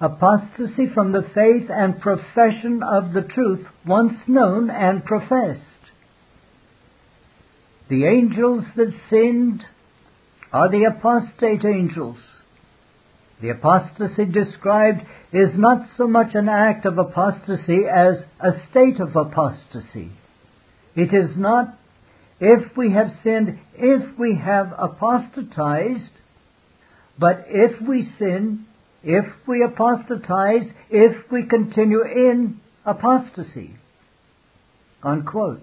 apostasy from the faith and profession of the truth once known and professed. The angels that sinned are the apostate angels. The apostasy described is not so much an act of apostasy as a state of apostasy. It is not if we have sinned, if we have apostatized, but if we sin, if we apostatize, if we continue in apostasy. Unquote.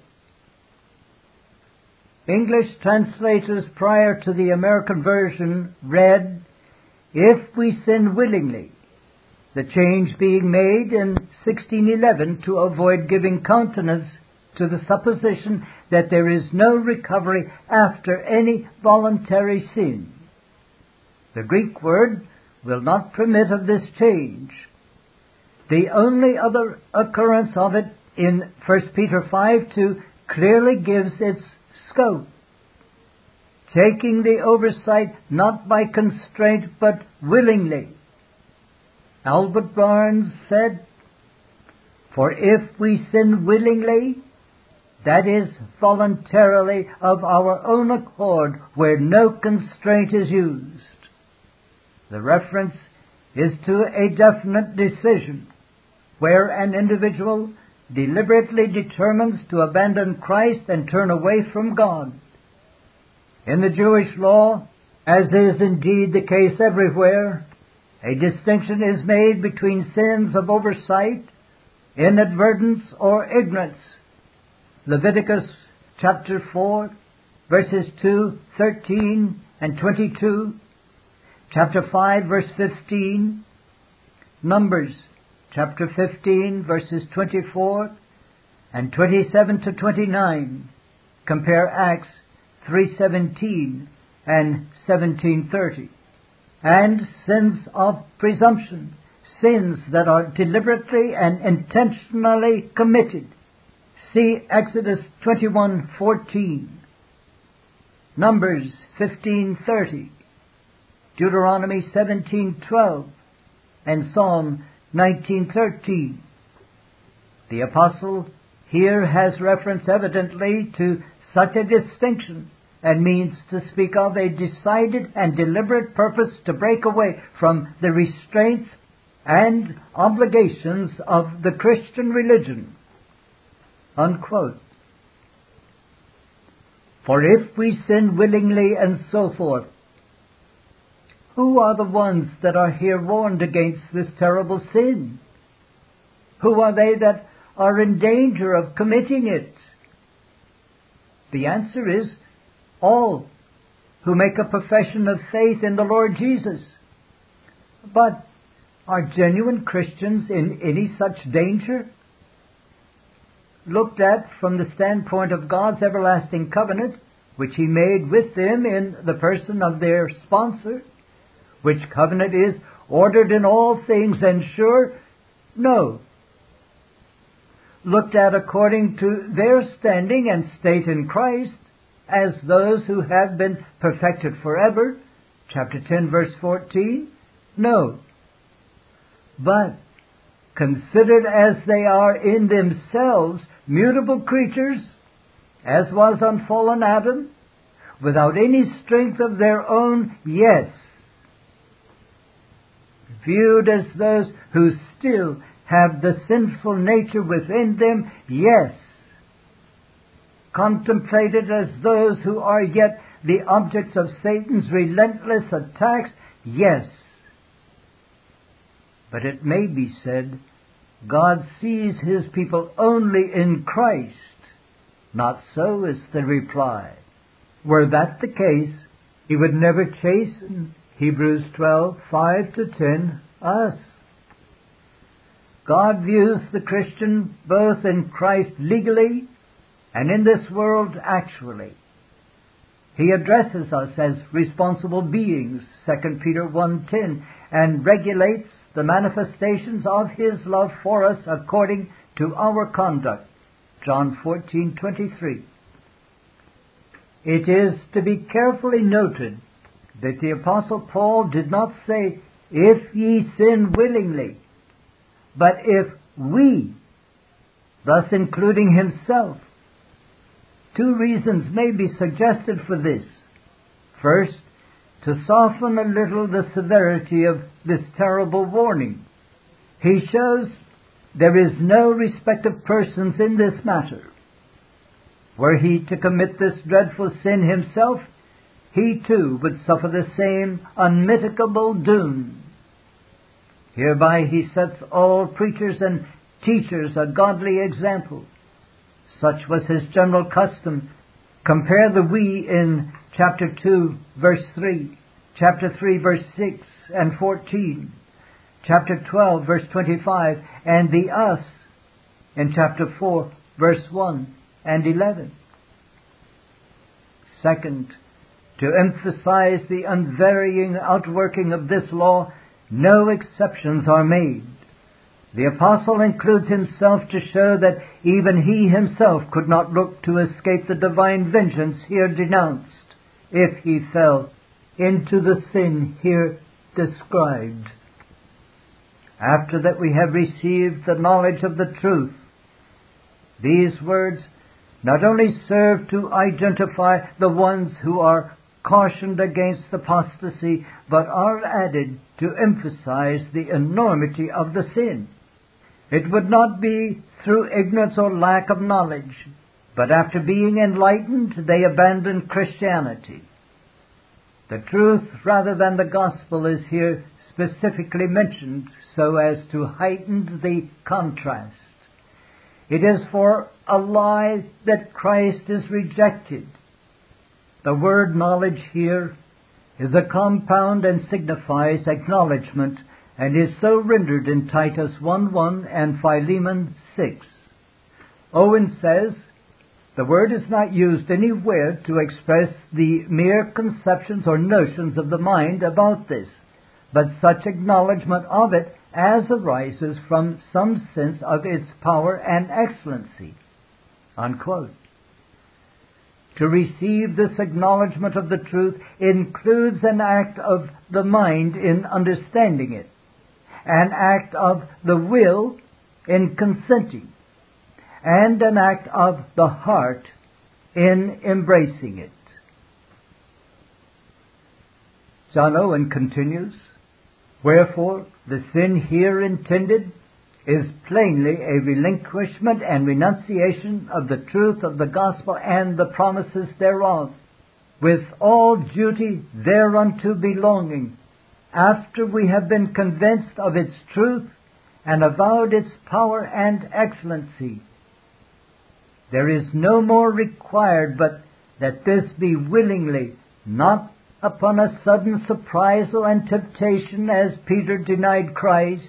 English translators prior to the American version read, if we sin willingly, the change being made in 1611 to avoid giving countenance to the supposition that there is no recovery after any voluntary sin. The Greek word will not permit of this change. The only other occurrence of it in 1 Peter 5 2 clearly gives its scope. Taking the oversight not by constraint but willingly. Albert Barnes said, For if we sin willingly, that is voluntarily of our own accord where no constraint is used. The reference is to a definite decision where an individual deliberately determines to abandon Christ and turn away from God. In the Jewish law, as is indeed the case everywhere, a distinction is made between sins of oversight, inadvertence, or ignorance. Leviticus chapter 4, verses 2, 13, and 22 chapter 5 verse 15, Numbers chapter 15 verses 24 and 27 to 29. Compare Acts 3:17 and 17:30. And sins of presumption, sins that are deliberately and intentionally committed. See Exodus 21:14. Numbers 15:30. Deuteronomy 17:12 and Psalm 19:13. The apostle here has reference evidently to such a distinction and means to speak of a decided and deliberate purpose to break away from the restraints and obligations of the Christian religion. Unquote. For if we sin willingly and so forth, who are the ones that are here warned against this terrible sin? Who are they that are in danger of committing it? The answer is all who make a profession of faith in the Lord Jesus. But are genuine Christians in any such danger? Looked at from the standpoint of God's everlasting covenant, which He made with them in the person of their sponsor, which covenant is ordered in all things and sure? No. Looked at according to their standing and state in Christ as those who have been perfected forever, chapter 10 verse 14? No. But considered as they are in themselves mutable creatures, as was on fallen Adam, without any strength of their own, yes, viewed as those who still have the sinful nature within them, yes. Contemplated as those who are yet the objects of Satan's relentless attacks, yes. But it may be said, God sees his people only in Christ. Not so is the reply. Were that the case, he would never chasten Hebrews 12, 5 to 10, us. God views the Christian both in Christ legally and in this world actually. He addresses us as responsible beings, 2 Peter 1.10, and regulates the manifestations of His love for us according to our conduct, John 14.23. It is to be carefully noted that the Apostle Paul did not say, if ye sin willingly, but if we, thus including himself. Two reasons may be suggested for this. First, to soften a little the severity of this terrible warning. He shows there is no respect of persons in this matter. Were he to commit this dreadful sin himself, he too would suffer the same unmitigable doom. Hereby he sets all preachers and teachers a godly example. Such was his general custom. Compare the we in chapter 2, verse 3, chapter 3, verse 6 and 14, chapter 12, verse 25, and the us in chapter 4, verse 1 and 11. Second, to emphasize the unvarying outworking of this law, no exceptions are made. The apostle includes himself to show that even he himself could not look to escape the divine vengeance here denounced if he fell into the sin here described. After that we have received the knowledge of the truth, these words not only serve to identify the ones who are cautioned against apostasy, but are added to emphasize the enormity of the sin. It would not be through ignorance or lack of knowledge, but after being enlightened, they abandon Christianity. The truth rather than the gospel is here specifically mentioned so as to heighten the contrast. It is for a lie that Christ is rejected. The word knowledge here is a compound and signifies acknowledgement and is so rendered in Titus 1.1 and Philemon 6. Owen says, the word is not used anywhere to express the mere conceptions or notions of the mind about this, but such acknowledgement of it as arises from some sense of its power and excellency. Unquote. To receive this acknowledgement of the truth includes an act of the mind in understanding it, an act of the will in consenting, and an act of the heart in embracing it. John Owen continues, Wherefore, the sin here intended is plainly a relinquishment and renunciation of the truth of the gospel and the promises thereof, with all duty thereunto belonging, after we have been convinced of its truth and avowed its power and excellency. There is no more required but that this be willingly, not upon a sudden surprisal and temptation as Peter denied Christ,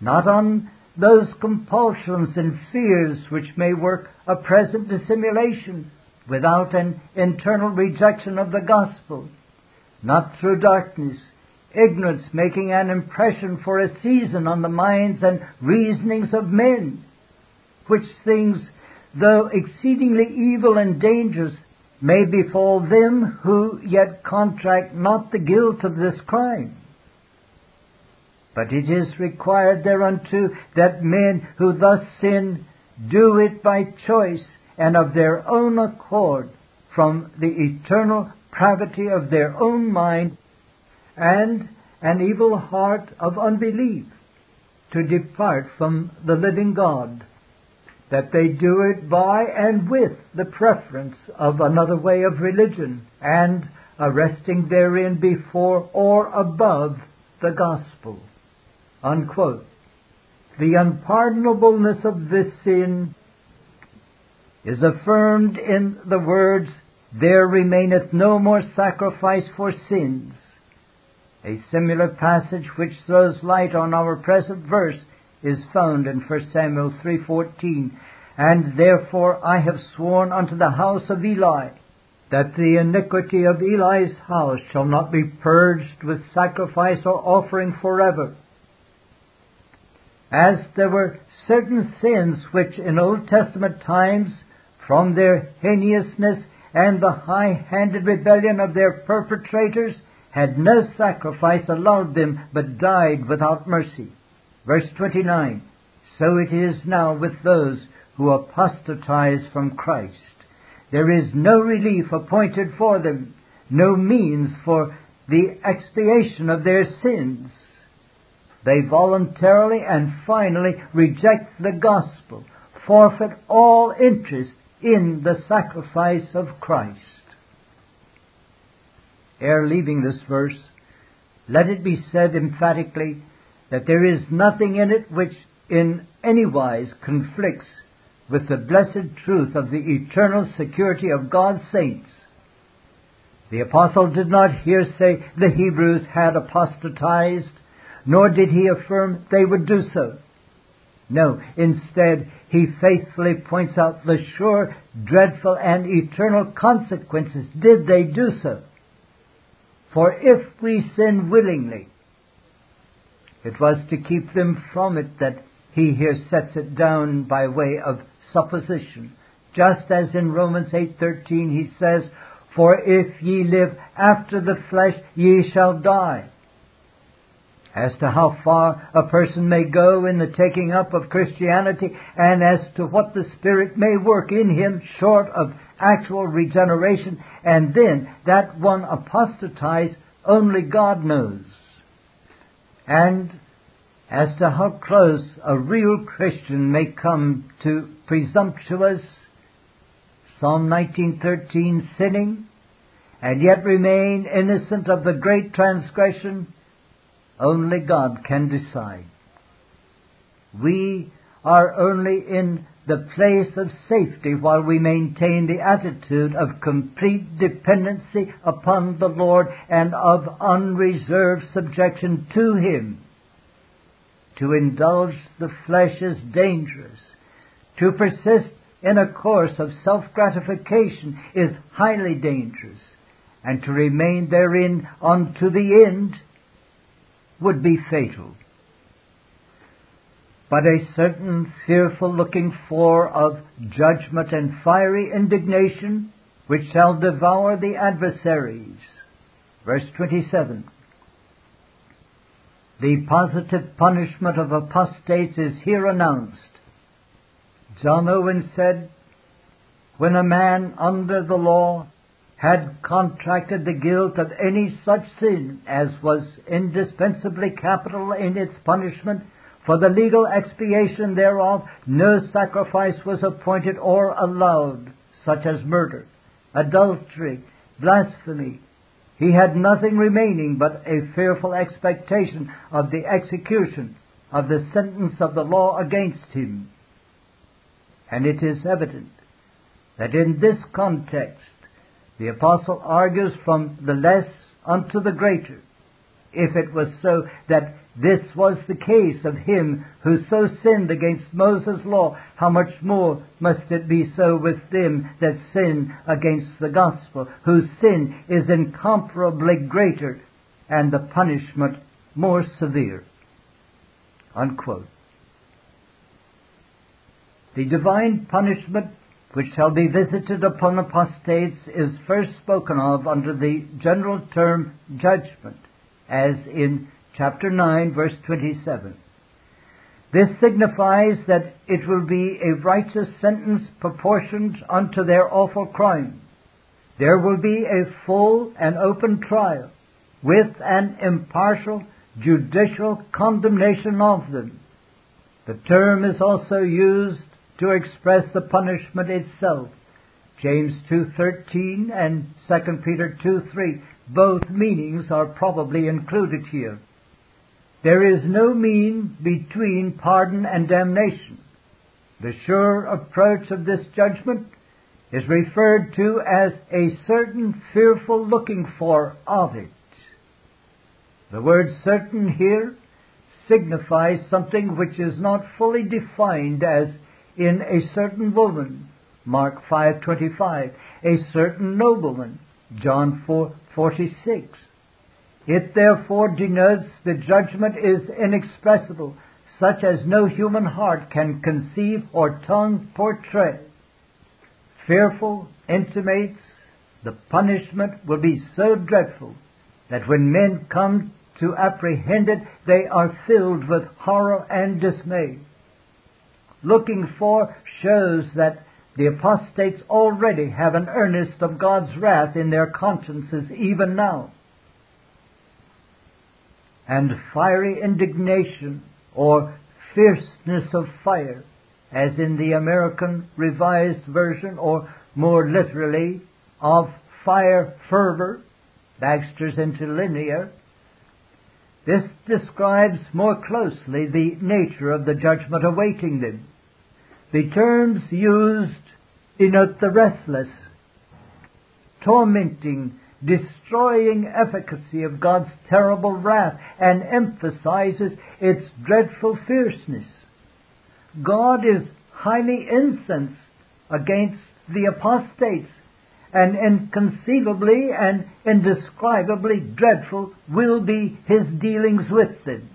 not on those compulsions and fears which may work a present dissimulation without an internal rejection of the gospel, not through darkness, ignorance making an impression for a season on the minds and reasonings of men, which things, though exceedingly evil and dangerous, may befall them who yet contract not the guilt of this crime. But it is required thereunto that men who thus sin do it by choice and of their own accord from the eternal pravity of their own mind and an evil heart of unbelief to depart from the living God that they do it by and with the preference of another way of religion and a resting therein before or above the gospel. Unquote. The unpardonableness of this sin is affirmed in the words, There remaineth no more sacrifice for sins. A similar passage which throws light on our present verse is found in 1 Samuel 3:14, and therefore I have sworn unto the house of Eli that the iniquity of Eli's house shall not be purged with sacrifice or offering forever. As there were certain sins which in Old Testament times, from their heinousness and the high-handed rebellion of their perpetrators, had no sacrifice allowed them, but died without mercy. Verse 29, So it is now with those who apostatize from Christ. There is no relief appointed for them, no means for the expiation of their sins. They voluntarily and finally reject the gospel, forfeit all interest in the sacrifice of Christ. Ere leaving this verse, let it be said emphatically that there is nothing in it which in any wise conflicts with the blessed truth of the eternal security of God's saints. The apostle did not here say the Hebrews had apostatized, nor did he affirm they would do so. No, instead, he faithfully points out the sure, dreadful, and eternal consequences did they do so. For if we sin willingly, it was to keep them from it that he here sets it down by way of supposition. Just as in Romans 8:13 he says, "For if ye live after the flesh, ye shall die." As to how far a person may go in the taking up of Christianity and as to what the Spirit may work in him short of actual regeneration and then that one apostatize, only God knows. And as to how close a real Christian may come to presumptuous Psalm 19:13 sinning and yet remain innocent of the great transgression only God can decide. We are only in the place of safety while we maintain the attitude of complete dependency upon the Lord and of unreserved subjection to Him. To indulge the flesh is dangerous. To persist in a course of self-gratification is highly dangerous. And to remain therein unto the end would be fatal. But a certain fearful looking for of judgment and fiery indignation which shall devour the adversaries. Verse 27. The positive punishment of apostates is here announced. John Owen said, When a man under the law had contracted the guilt of any such sin as was indispensably capital in its punishment, for the legal expiation thereof no sacrifice was appointed or allowed, such as murder, adultery, blasphemy, he had nothing remaining but a fearful expectation of the execution of the sentence of the law against him. And it is evident that in this context the apostle argues from the less unto the greater, if it was so that this was the case of him who so sinned against Moses' law, how much more must it be so with them that sin against the gospel, whose sin is incomparably greater and the punishment more severe. Unquote. The divine punishment which shall be visited upon apostates is first spoken of under the general term judgment, as in chapter 9, verse 27. This signifies that it will be a righteous sentence proportioned unto their awful crime. There will be a full and open trial with an impartial judicial condemnation of them. The term is also used to express the punishment itself. James 2:13 and 2 Peter 2:3 both meanings are probably included here. There is no mean between pardon and damnation. The sure approach of this judgment is referred to as a certain fearful looking for of it. The word certain here signifies something which is not fully defined as in a certain woman, Mark 5:25, a certain nobleman, John 4:46. It therefore denotes the judgment is inexpressible, such as no human heart can conceive or tongue portray. Fearful intimates the punishment will be so dreadful that when men come to apprehend it, they are filled with horror and dismay. Looking for shows that the apostates already have an earnest of God's wrath in their consciences even now. And fiery indignation or fierceness of fire, as in the American Revised Version, or more literally, of fire fervor, Bagster's interlinear, this describes more closely the nature of the judgment awaiting them. The terms used denote the restless, tormenting, destroying efficacy of God's terrible wrath and emphasizes its dreadful fierceness. God is highly incensed against the apostates and inconceivably and indescribably dreadful will be his dealings with them.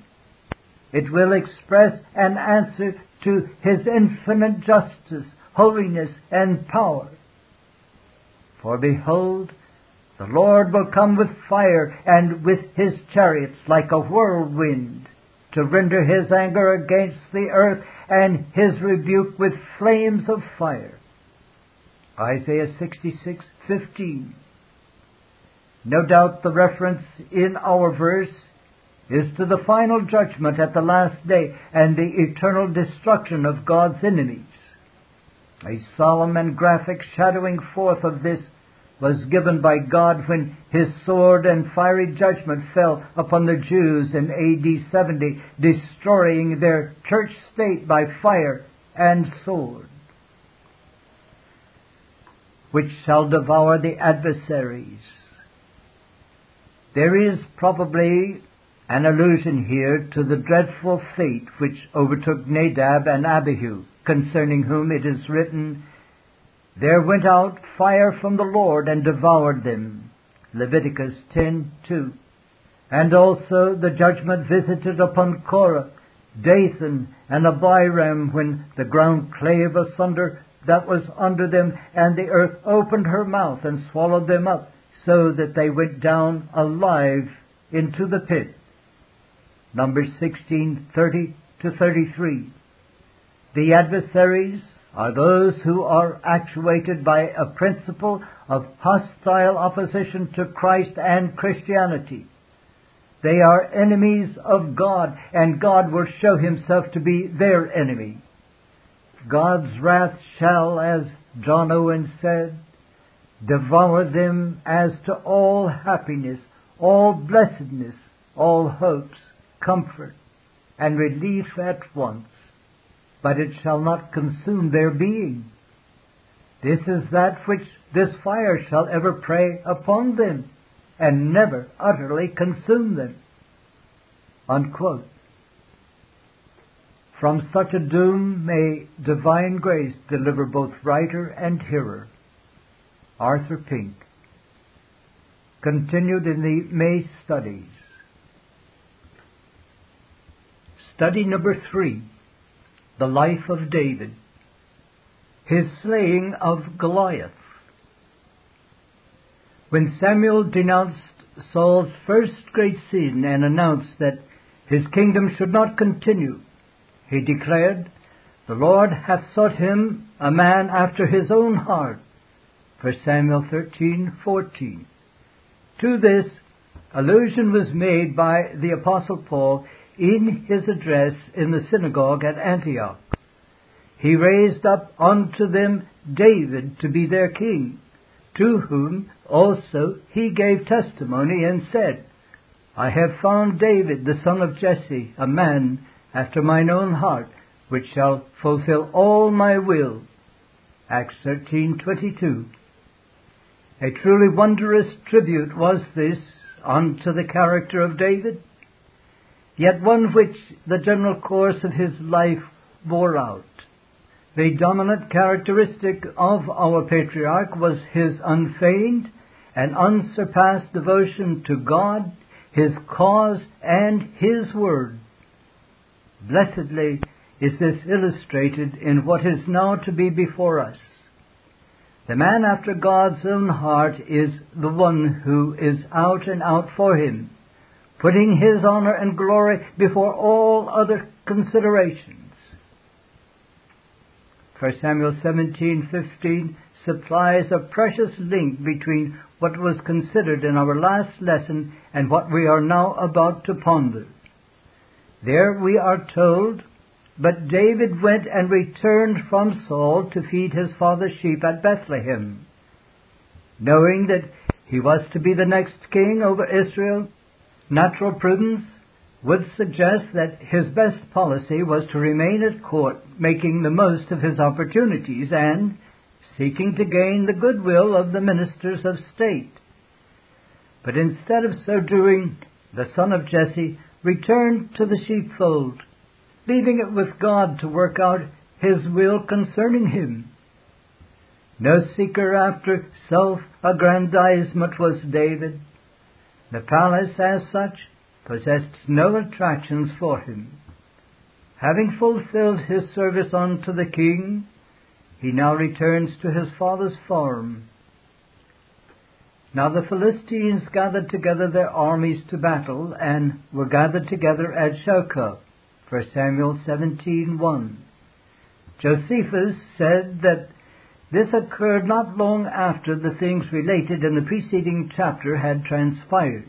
It will express an answer to his infinite justice, holiness, and power. For behold, the Lord will come with fire and with his chariots like a whirlwind to render his anger against the earth and his rebuke with flames of fire. Isaiah 66:15. No doubt the reference in our verse is to the final judgment at the last day and the eternal destruction of God's enemies. A solemn and graphic shadowing forth of this was given by God when his sword and fiery judgment fell upon the Jews in AD 70, destroying their church state by fire and sword which shall devour the adversaries. There is probably an allusion here to the dreadful fate which overtook Nadab and Abihu, concerning whom it is written, There went out fire from the Lord and devoured them. Leviticus 10:2. And also the judgment visited upon Korah, Dathan, and Abiram when the ground clave asunder that was under them, and the earth opened her mouth and swallowed them up, so that they went down alive into the pit. Numbers 16:30 to 33. The adversaries are those who are actuated by a principle of hostile opposition to Christ and Christianity. They are enemies of God, and God will show himself to be their enemy. God's wrath shall, as John Owen said, devour them as to all happiness, all blessedness, all hopes, comfort, and relief at once, but it shall not consume their being. This is that which this fire shall ever prey upon them, and never utterly consume them. Unquote. From such a doom may divine grace deliver both writer and hearer. Arthur Pink. Continued in the May studies. Study number three The Life of David. His slaying of Goliath. When Samuel denounced Saul's first great sin and announced that his kingdom should not continue, he declared, The Lord hath sought him a man after his own heart. 1 Samuel 13:14. To this allusion was made by the apostle Paul in his address in the synagogue at Antioch. He raised up unto them David to be their king, to whom also he gave testimony and said, I have found David the son of Jesse, a man after mine own heart, which shall fulfill all my will. Acts 13:22. A truly wondrous tribute was this unto the character of David, yet one which the general course of his life bore out. The dominant characteristic of our patriarch was his unfeigned and unsurpassed devotion to God, his cause, and his word. Blessedly is this illustrated in what is now to be before us. The man after God's own heart is the one who is out and out for him, putting his honor and glory before all other considerations. 1 Samuel 17:15 supplies a precious link between what was considered in our last lesson and what we are now about to ponder. There we are told, But David went and returned from Saul to feed his father's sheep at Bethlehem. Knowing that he was to be the next king over Israel, natural prudence would suggest that his best policy was to remain at court, making the most of his opportunities and seeking to gain the goodwill of the ministers of state. But instead of so doing, the son of Jesse returned to the sheepfold, leaving it with God to work out his will concerning him. No seeker after self-aggrandizement was David. The palace as such possessed no attractions for him. Having fulfilled his service unto the king, he now returns to his father's farm. Now the Philistines gathered together their armies to battle, and were gathered together at Shochoh. 1 Samuel 17:1. Josephus said that this occurred not long after the things related in the preceding chapter had transpired.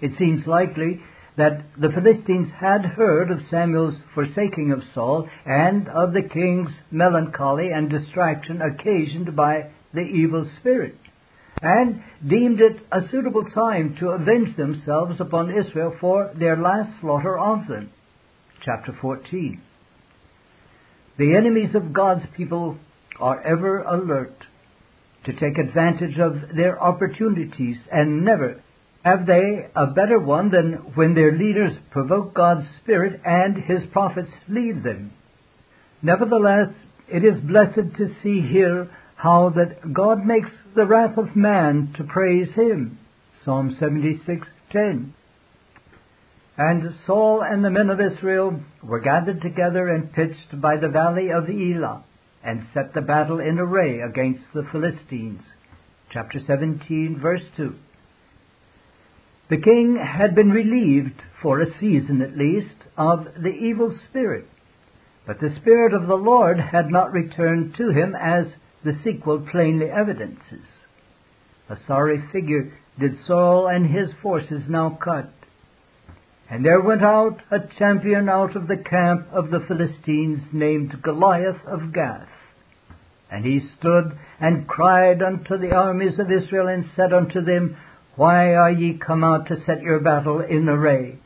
It seems likely that the Philistines had heard of Samuel's forsaking of Saul and of the king's melancholy and distraction occasioned by the evil spirit, and deemed it a suitable time to avenge themselves upon Israel for their last slaughter of them. Chapter 14. The enemies of God's people are ever alert to take advantage of their opportunities and never have they a better one than when their leaders provoke God's Spirit and His prophets lead them? Nevertheless, it is blessed to see here how that God makes the wrath of man to praise Him. Psalm 76:10. And Saul and the men of Israel were gathered together and pitched by the valley of Elah, and set the battle in array against the Philistines. Chapter 17, verse 2. The king had been relieved, for a season at least, of the evil spirit. But the Spirit of the Lord had not returned to him, as the sequel plainly evidences. A sorry figure did Saul and his forces now cut. And there went out a champion out of the camp of the Philistines named Goliath of Gath. And he stood and cried unto the armies of Israel and said unto them, why are ye come out to set your battle in array?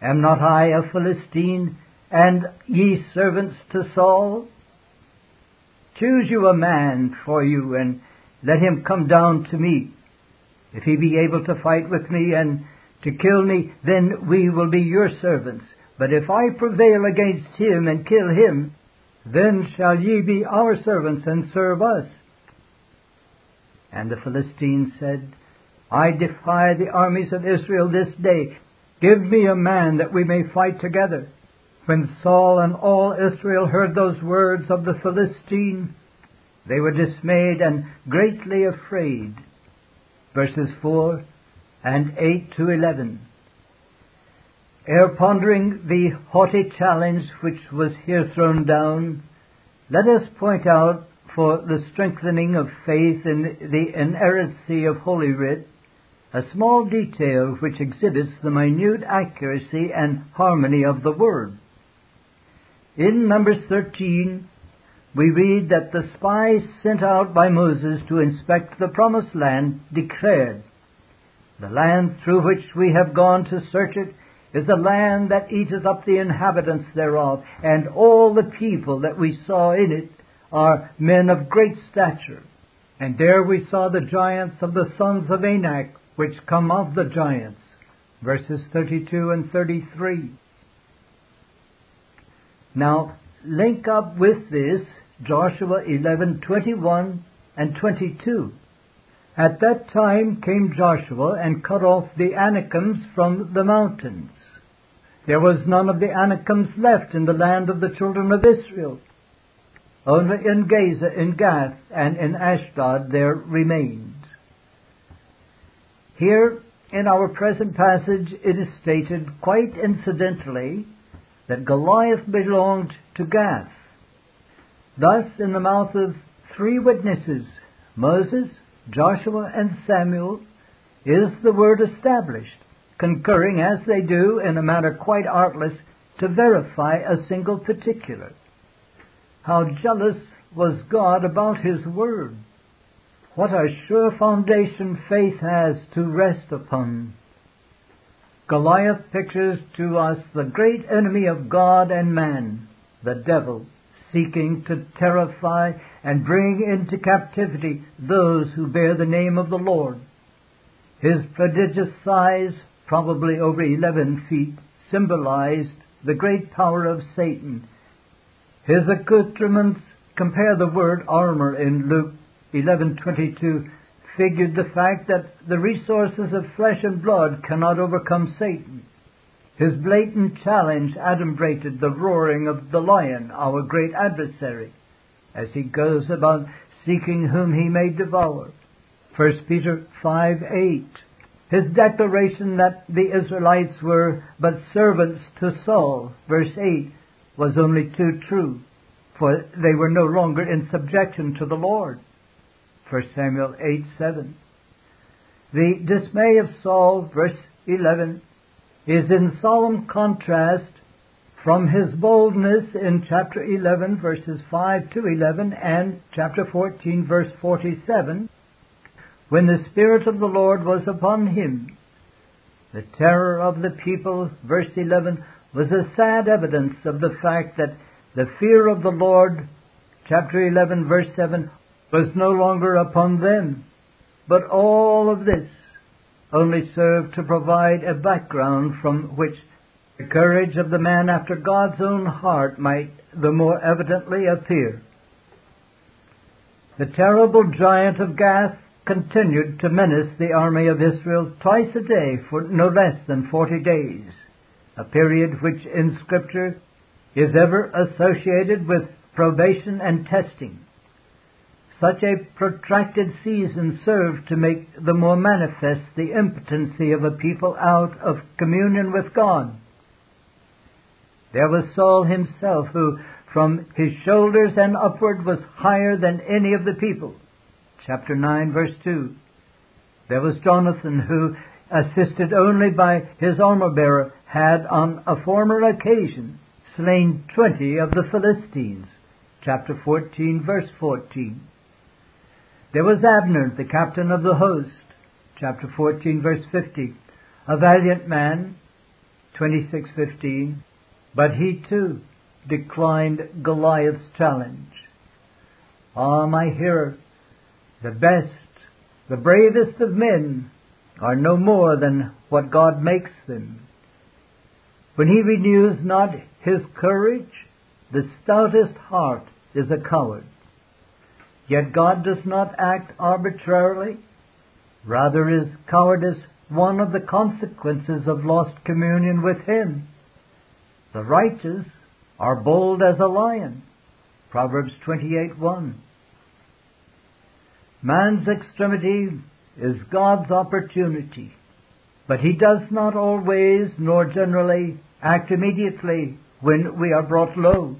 Am not I a Philistine, and ye servants to Saul? Choose you a man for you, and let him come down to me. If he be able to fight with me and to kill me, then we will be your servants. But if I prevail against him and kill him, then shall ye be our servants and serve us. And the Philistines said, I defy the armies of Israel this day. Give me a man that we may fight together. When Saul and all Israel heard those words of the Philistine, they were dismayed and greatly afraid. Verses 4 and 8 to 11. Ere pondering the haughty challenge which was here thrown down, let us point out for the strengthening of faith in the inerrancy of Holy Writ a small detail which exhibits the minute accuracy and harmony of the Word. In Numbers 13, we read that the spies sent out by Moses to inspect the promised land declared, The land through which we have gone to search it is a land that eateth up the inhabitants thereof, and all the people that we saw in it are men of great stature. And there we saw the giants of the sons of Anak, which come of the giants. Verses 32 and 33. Now, link up with this Joshua 11:21 and 22. At that time came Joshua and cut off the Anakims from the mountains. There was none of the Anakims left in the land of the children of Israel. Only in Gaza, in Gath, and in Ashdod there remained. Here, in our present passage, it is stated quite incidentally that Goliath belonged to Gath. Thus, in the mouth of three witnesses, Moses, Joshua, and Samuel, is the word established, concurring as they do in a manner quite artless to verify a single particular. How jealous was God about His Word! What a sure foundation faith has to rest upon. Goliath pictures to us the great enemy of God and man, the devil, seeking to terrify and bring into captivity those who bear the name of the Lord. His prodigious size, probably over 11 feet, symbolized the great power of Satan. His accoutrements, compare the word armor in Luke 11:22, figured the fact that the resources of flesh and blood cannot overcome Satan. His blatant challenge adumbrated the roaring of the lion, our great adversary, as he goes about seeking whom he may devour. 1 Peter 5 8. His declaration that the Israelites were but servants to Saul, verse 8, was only too true, for they were no longer in subjection to the Lord. 1 Samuel 8 7. The dismay of Saul, verse 11, is in solemn contrast from his boldness in chapter 11, verses 5 to 11, and chapter 14, verse 47, when the Spirit of the Lord was upon him. The terror of the people, verse 11, was a sad evidence of the fact that the fear of the Lord, chapter 11, verse 7, was no longer upon them. But all of this only served to provide a background from which the courage of the man after God's own heart might the more evidently appear. The terrible giant of Gath continued to menace the army of Israel twice a day for no less than forty days, a period which in Scripture is ever associated with probation and testing. Such a protracted season served to make the more manifest the impotency of a people out of communion with God. There was Saul himself, who from his shoulders and upward was higher than any of the people. Chapter 9, verse 2. There was Jonathan, who, assisted only by his armor bearer, had on a former occasion slain twenty of the Philistines. Chapter 14, verse 14. There was Abner, the captain of the host, chapter 14, verse 50, a valiant man, 26:15, but he too declined Goliath's challenge. Ah, my hearer, the best, the bravest of men are no more than what God makes them. When he renews not his courage, the stoutest heart is a coward. Yet God does not act arbitrarily. Rather is cowardice one of the consequences of lost communion with Him. The righteous are bold as a lion. Proverbs 28:1. Man's extremity is God's opportunity, but He does not always, nor generally, act immediately when we are brought low.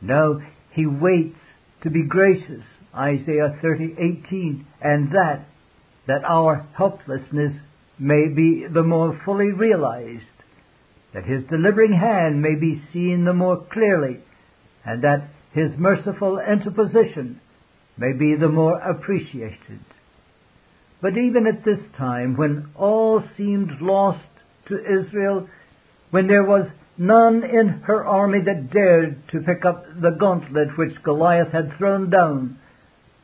No, He waits to be gracious, Isaiah 30:18, and that that our helplessness may be the more fully realized, that his delivering hand may be seen the more clearly, and that his merciful interposition may be the more appreciated. But even at this time, when all seemed lost to Israel, when there was none in her army that dared to pick up the gauntlet which Goliath had thrown down.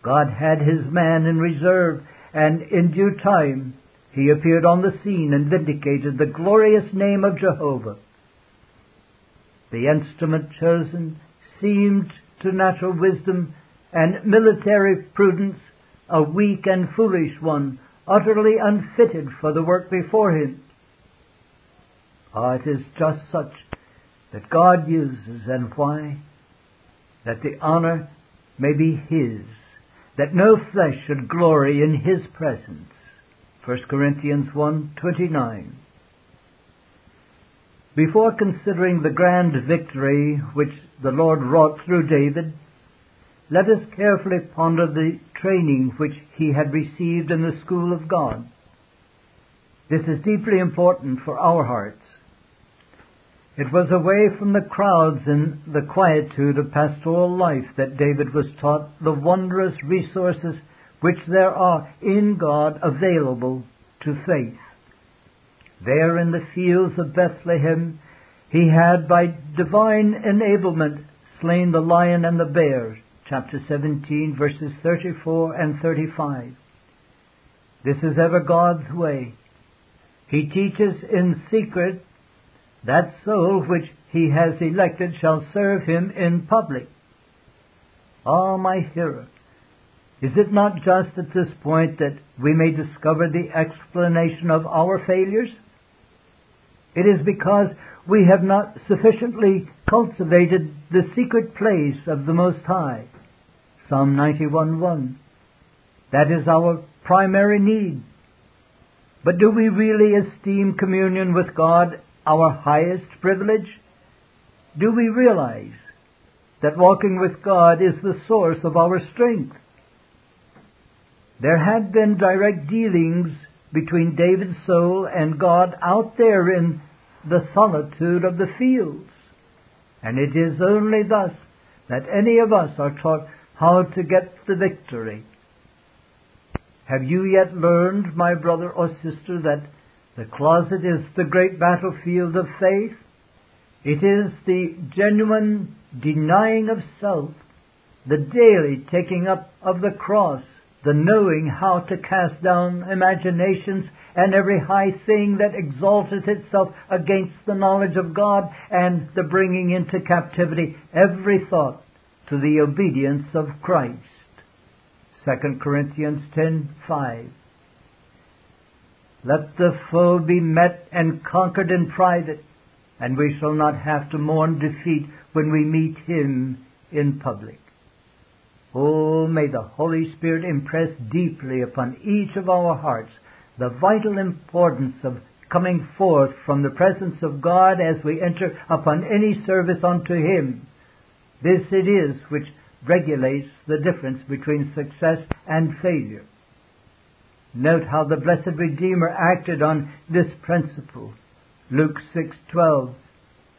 God had his man in reserve, and in due time he appeared on the scene and vindicated the glorious name of Jehovah. The instrument chosen seemed to natural wisdom and military prudence a weak and foolish one, utterly unfitted for the work before him. Ah, it is just such that God uses, and why? that the honor may be His, that no flesh should glory in His presence. 1 Corinthians 1:29. Before considering the grand victory which the Lord wrought through David, let us carefully ponder the training which he had received in the school of God. This is deeply important for our hearts. It was away from the crowds in the quietude of pastoral life that David was taught the wondrous resources which there are in God available to faith. There in the fields of Bethlehem, he had by divine enablement slain the lion and the bear. Chapter 17 verses 34 and 35. This is ever God's way. He teaches in secret that soul which he has elected shall serve him in public. Ah, oh, my hearer, is it not just at this point that we may discover the explanation of our failures? It is because we have not sufficiently cultivated the secret place of the Most High. Psalm 91:1. That is our primary need. But do we really esteem communion with God our highest privilege? Do we realize that walking with God is the source of our strength? There had been direct dealings between David's soul and God out there in the solitude of the fields. And it is only thus that any of us are taught how to get the victory. Have you yet learned, my brother or sister, that the closet is the great battlefield of faith? It is the genuine denying of self, the daily taking up of the cross, the knowing how to cast down imaginations and every high thing that exalteth itself against the knowledge of God, and the bringing into captivity every thought to the obedience of Christ. 2 Corinthians 10:5 Let the foe be met and conquered in private, and we shall not have to mourn defeat when we meet him in public. Oh, may the Holy Spirit impress deeply upon each of our hearts the vital importance of coming forth from the presence of God as we enter upon any service unto Him. This it is which regulates the difference between success and failure. Note how the blessed Redeemer acted on this principle. Luke 6:12,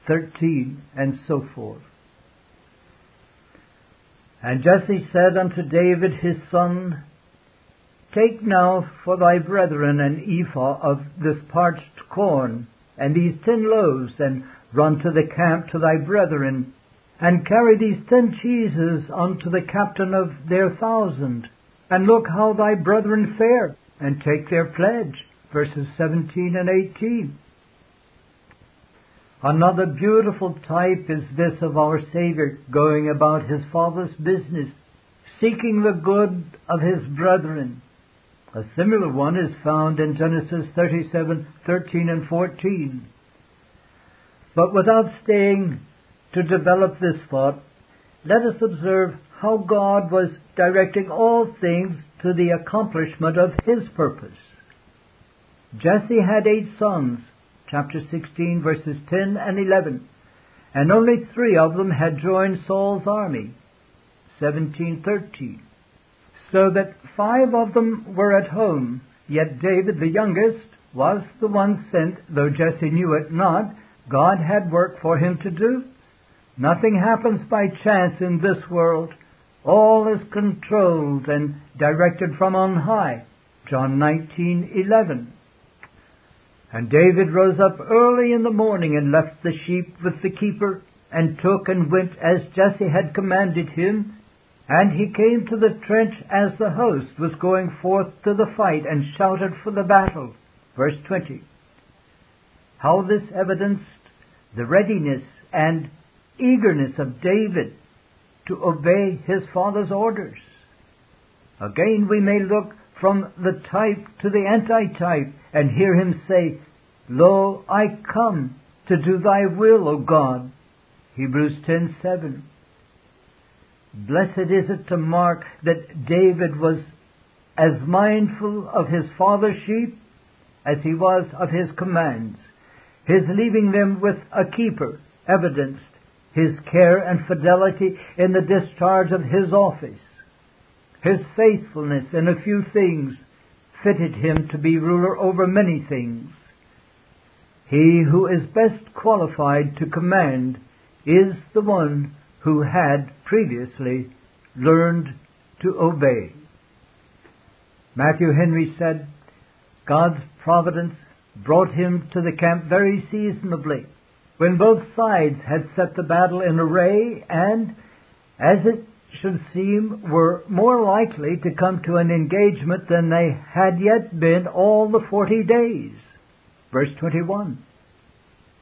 13, and so forth. And Jesse said unto David his son, Take now for thy brethren an ephah of this parched corn, and these ten loaves, and run to the camp to thy brethren, and carry these ten cheeses unto the captain of their thousand, and look how thy brethren fare, and take their pledge. Verses 17 and 18. Another beautiful type is this of our Savior going about his Father's business, seeking the good of his brethren, a similar one is found in Genesis 37, 13 and 14. But without staying to develop this thought, let us observe how God was directing all things to the accomplishment of His purpose. Jesse had eight sons, chapter 16 verses 10 and 11, and only three of them had joined Saul's army, 1713 so that five of them were at home. Yet David, the youngest, was the one sent, though Jesse knew it not. God had work for him to do. Nothing happens by chance in this world. All is controlled and directed from on high. John 19:11. And David rose up early in the morning and left the sheep with the keeper and took and went as Jesse had commanded him and he came to the trench as the host was going forth to the fight and shouted for the battle. Verse 20. How this evidenced the readiness and eagerness of David to obey his father's orders. Again, we may look from the type to the antitype and hear him say, Lo, I come to do thy will, O God. Hebrews 10:7. Blessed is it to mark that David was as mindful of his father's sheep as he was of his commands. His leaving them with a keeper evidenced his care and fidelity in the discharge of his office. His faithfulness in a few things fitted him to be ruler over many things. He who is best qualified to command is the one who had previously learned to obey. Matthew Henry said, God's providence brought him to the camp very seasonably, when both sides had set the battle in array and, as it should seem, were more likely to come to an engagement than they had yet been all the forty days. Verse 21.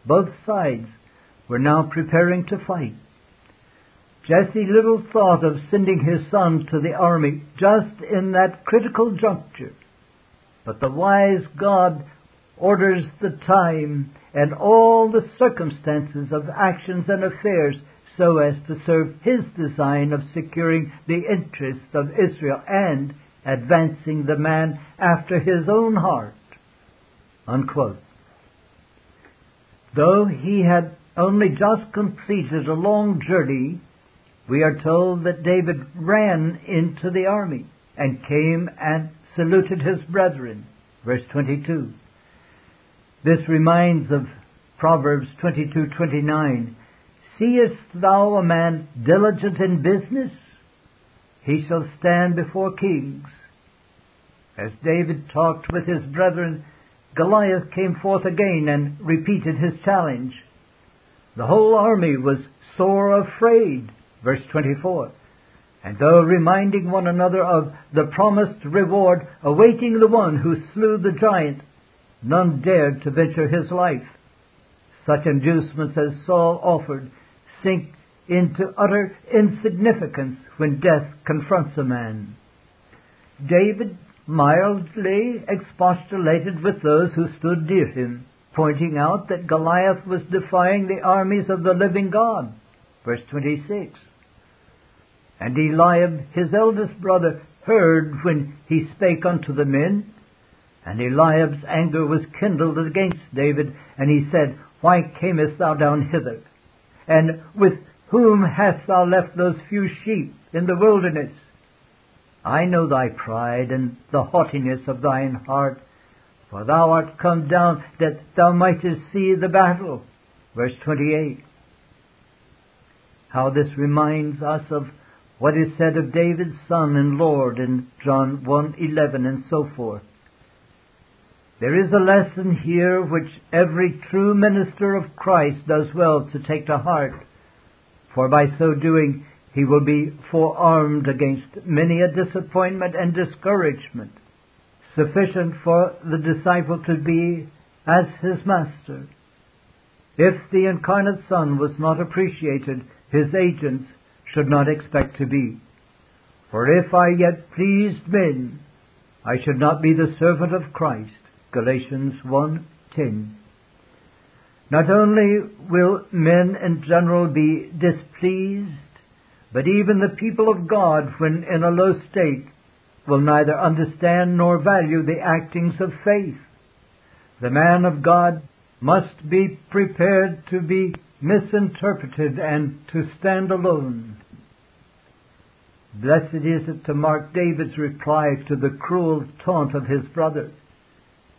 Both sides were now preparing to fight. Jesse little thought of sending his son to the army just in that critical juncture. But the wise God orders the time and all the circumstances of actions and affairs so as to serve his design of securing the interests of Israel and advancing the man after his own heart. Unquote. Though he had only just completed a long journey, we are told that David ran into the army and came and saluted his brethren. Verse 22. This reminds of Proverbs 22:29. Seest thou a man diligent in business? He shall stand before kings. As David talked with his brethren, Goliath came forth again and repeated his challenge. The whole army was sore afraid. Verse 24. And though reminding one another of the promised reward awaiting the one who slew the giant, none dared to venture his life. Such inducements as Saul offered sink into utter insignificance when death confronts a man. David mildly expostulated with those who stood near him, pointing out that Goliath was defying the armies of the living God. Verse 26. And Eliab, his eldest brother, heard when he spake unto the men. And Eliab's anger was kindled against David, and he said, Why camest thou down hither? And with whom hast thou left those few sheep in the wilderness? I know thy pride and the haughtiness of thine heart, for thou art come down that thou mightest see the battle. Verse 28. How this reminds us of what is said of David's son and Lord in John 1:11 and so forth. There is a lesson here which every true minister of Christ does well to take to heart, for by so doing he will be forearmed against many a disappointment and discouragement, sufficient for the disciple to be as his master. If the incarnate Son was not appreciated, his agents should not expect to be. For if I yet pleased men, I should not be the servant of Christ. Galatians 1:10. Not only will men in general be displeased, but even the people of God, when in a low state, will neither understand nor value the actings of faith. The man of God must be prepared to be misinterpreted and to stand alone. Blessed is it to mark David's reply to the cruel taunt of his brother.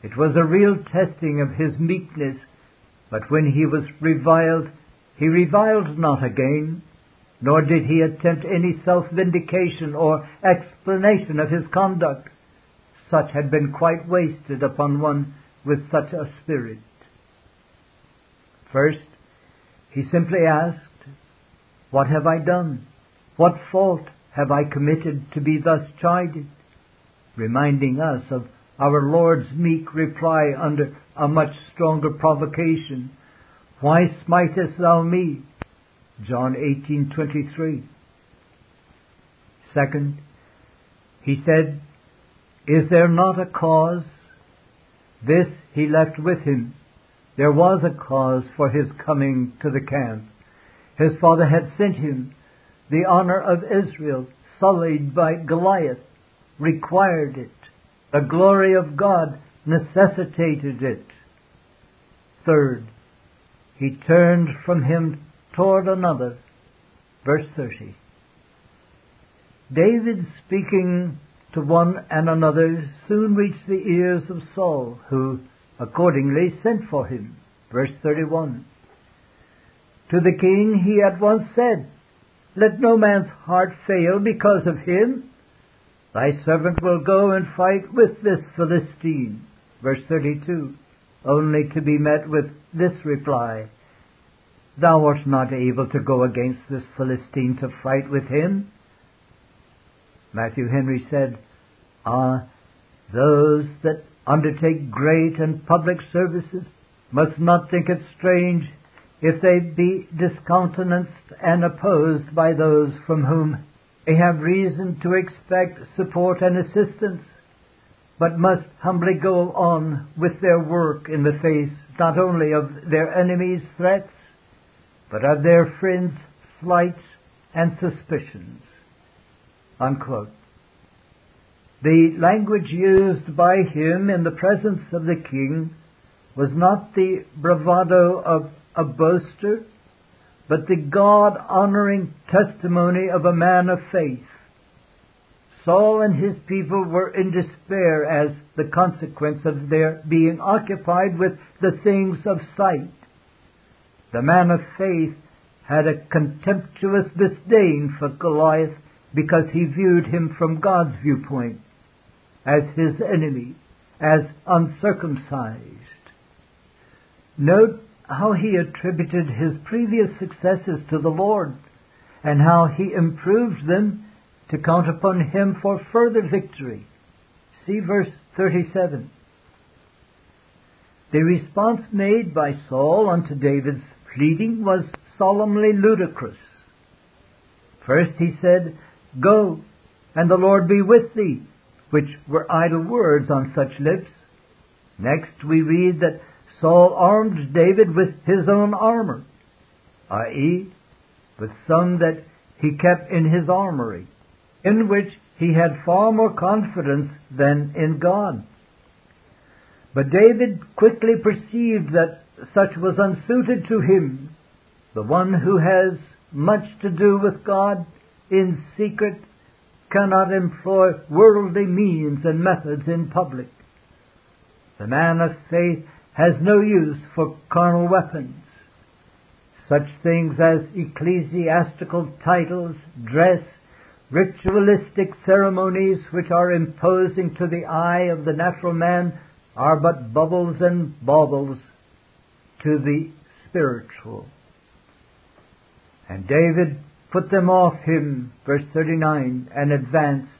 It was a real testing of his meekness, but when he was reviled, he reviled not again, nor did he attempt any self-vindication or explanation of his conduct. Such had been quite wasted upon one with such a spirit. First, he simply asked, What have I done? What fault have I committed to be thus chided? Reminding us of our Lord's meek reply under a much stronger provocation. Why smitest thou me? John 18:23. Second, he said, Is there not a cause? This he left with him. There was a cause for his coming to the camp. His father had sent him The honor of Israel, sullied by Goliath, required it. The glory of God necessitated it. Third, he turned from him toward another. Verse 30. David speaking to one and another soon reached the ears of Saul, who accordingly sent for him. Verse 31. To the king he at once said, Let no man's heart fail because of him. Thy servant will go and fight with this Philistine. Verse 32. Only to be met with this reply, Thou art not able to go against this Philistine to fight with him. Matthew Henry said, Ah, those that undertake great and public services must not think it strange if they be discountenanced and opposed by those from whom they have reason to expect support and assistance, but must humbly go on with their work in the face not only of their enemies' threats, but of their friends' slights and suspicions. Unquote. The language used by him in the presence of the king was not the bravado of a boaster, but the God honoring testimony of a man of faith. Saul and his people were in despair as the consequence of their being occupied with the things of sight. The man of faith had a contemptuous disdain for Goliath because he viewed him from God's viewpoint as his enemy, as uncircumcised. Note how he attributed his previous successes to the Lord and how he improved them to count upon him for further victory. See verse 37. The response made by Saul unto David's pleading was solemnly ludicrous. First he said, Go, and the Lord be with thee which were idle words on such lips. Next we read that Saul armed David with his own armor, i.e., with some that he kept in his armory, in which he had far more confidence than in God. But David quickly perceived that such was unsuited to him, the one who has much to do with God in secret cannot employ worldly means and methods in public. The man of faith has no use for carnal weapons. Such things as ecclesiastical titles, dress, ritualistic ceremonies which are imposing to the eye of the natural man are but bubbles and baubles to the spiritual. And David put them off him, verse 39, and advanced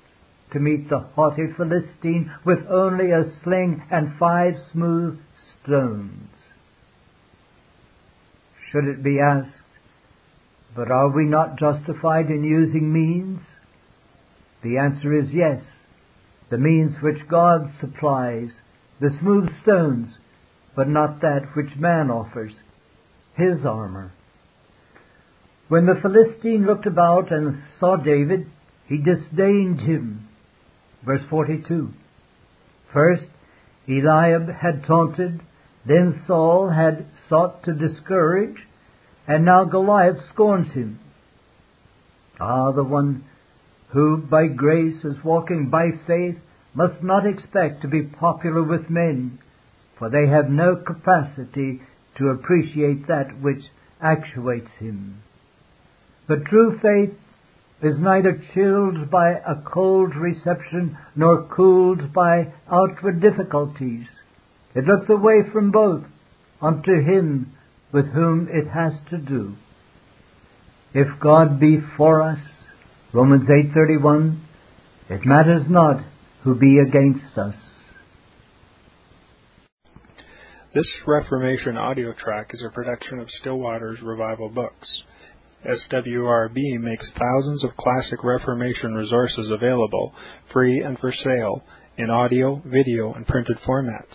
to meet the haughty Philistine with only a sling and five smooth stones. Should it be asked, but are we not justified in using means? The answer is yes. The means which God supplies, the smooth stones, but not that which man offers, his armor. When the Philistine looked about and saw David, he disdained him. Verse 42. First, Eliab had taunted, then Saul had sought to discourage, and now Goliath scorns him. Ah, the one who by grace is walking by faith must not expect to be popular with men, for they have no capacity to appreciate that which actuates him. But true faith is neither chilled by a cold reception nor cooled by outward difficulties. It looks away from both unto him with whom it has to do. If God be for us, Romans 8:31, it matters not who be against us. This Reformation audio track is a production of Still Waters Revival Books. SWRB makes thousands of classic Reformation resources available, free and for sale, in audio, video, and printed formats.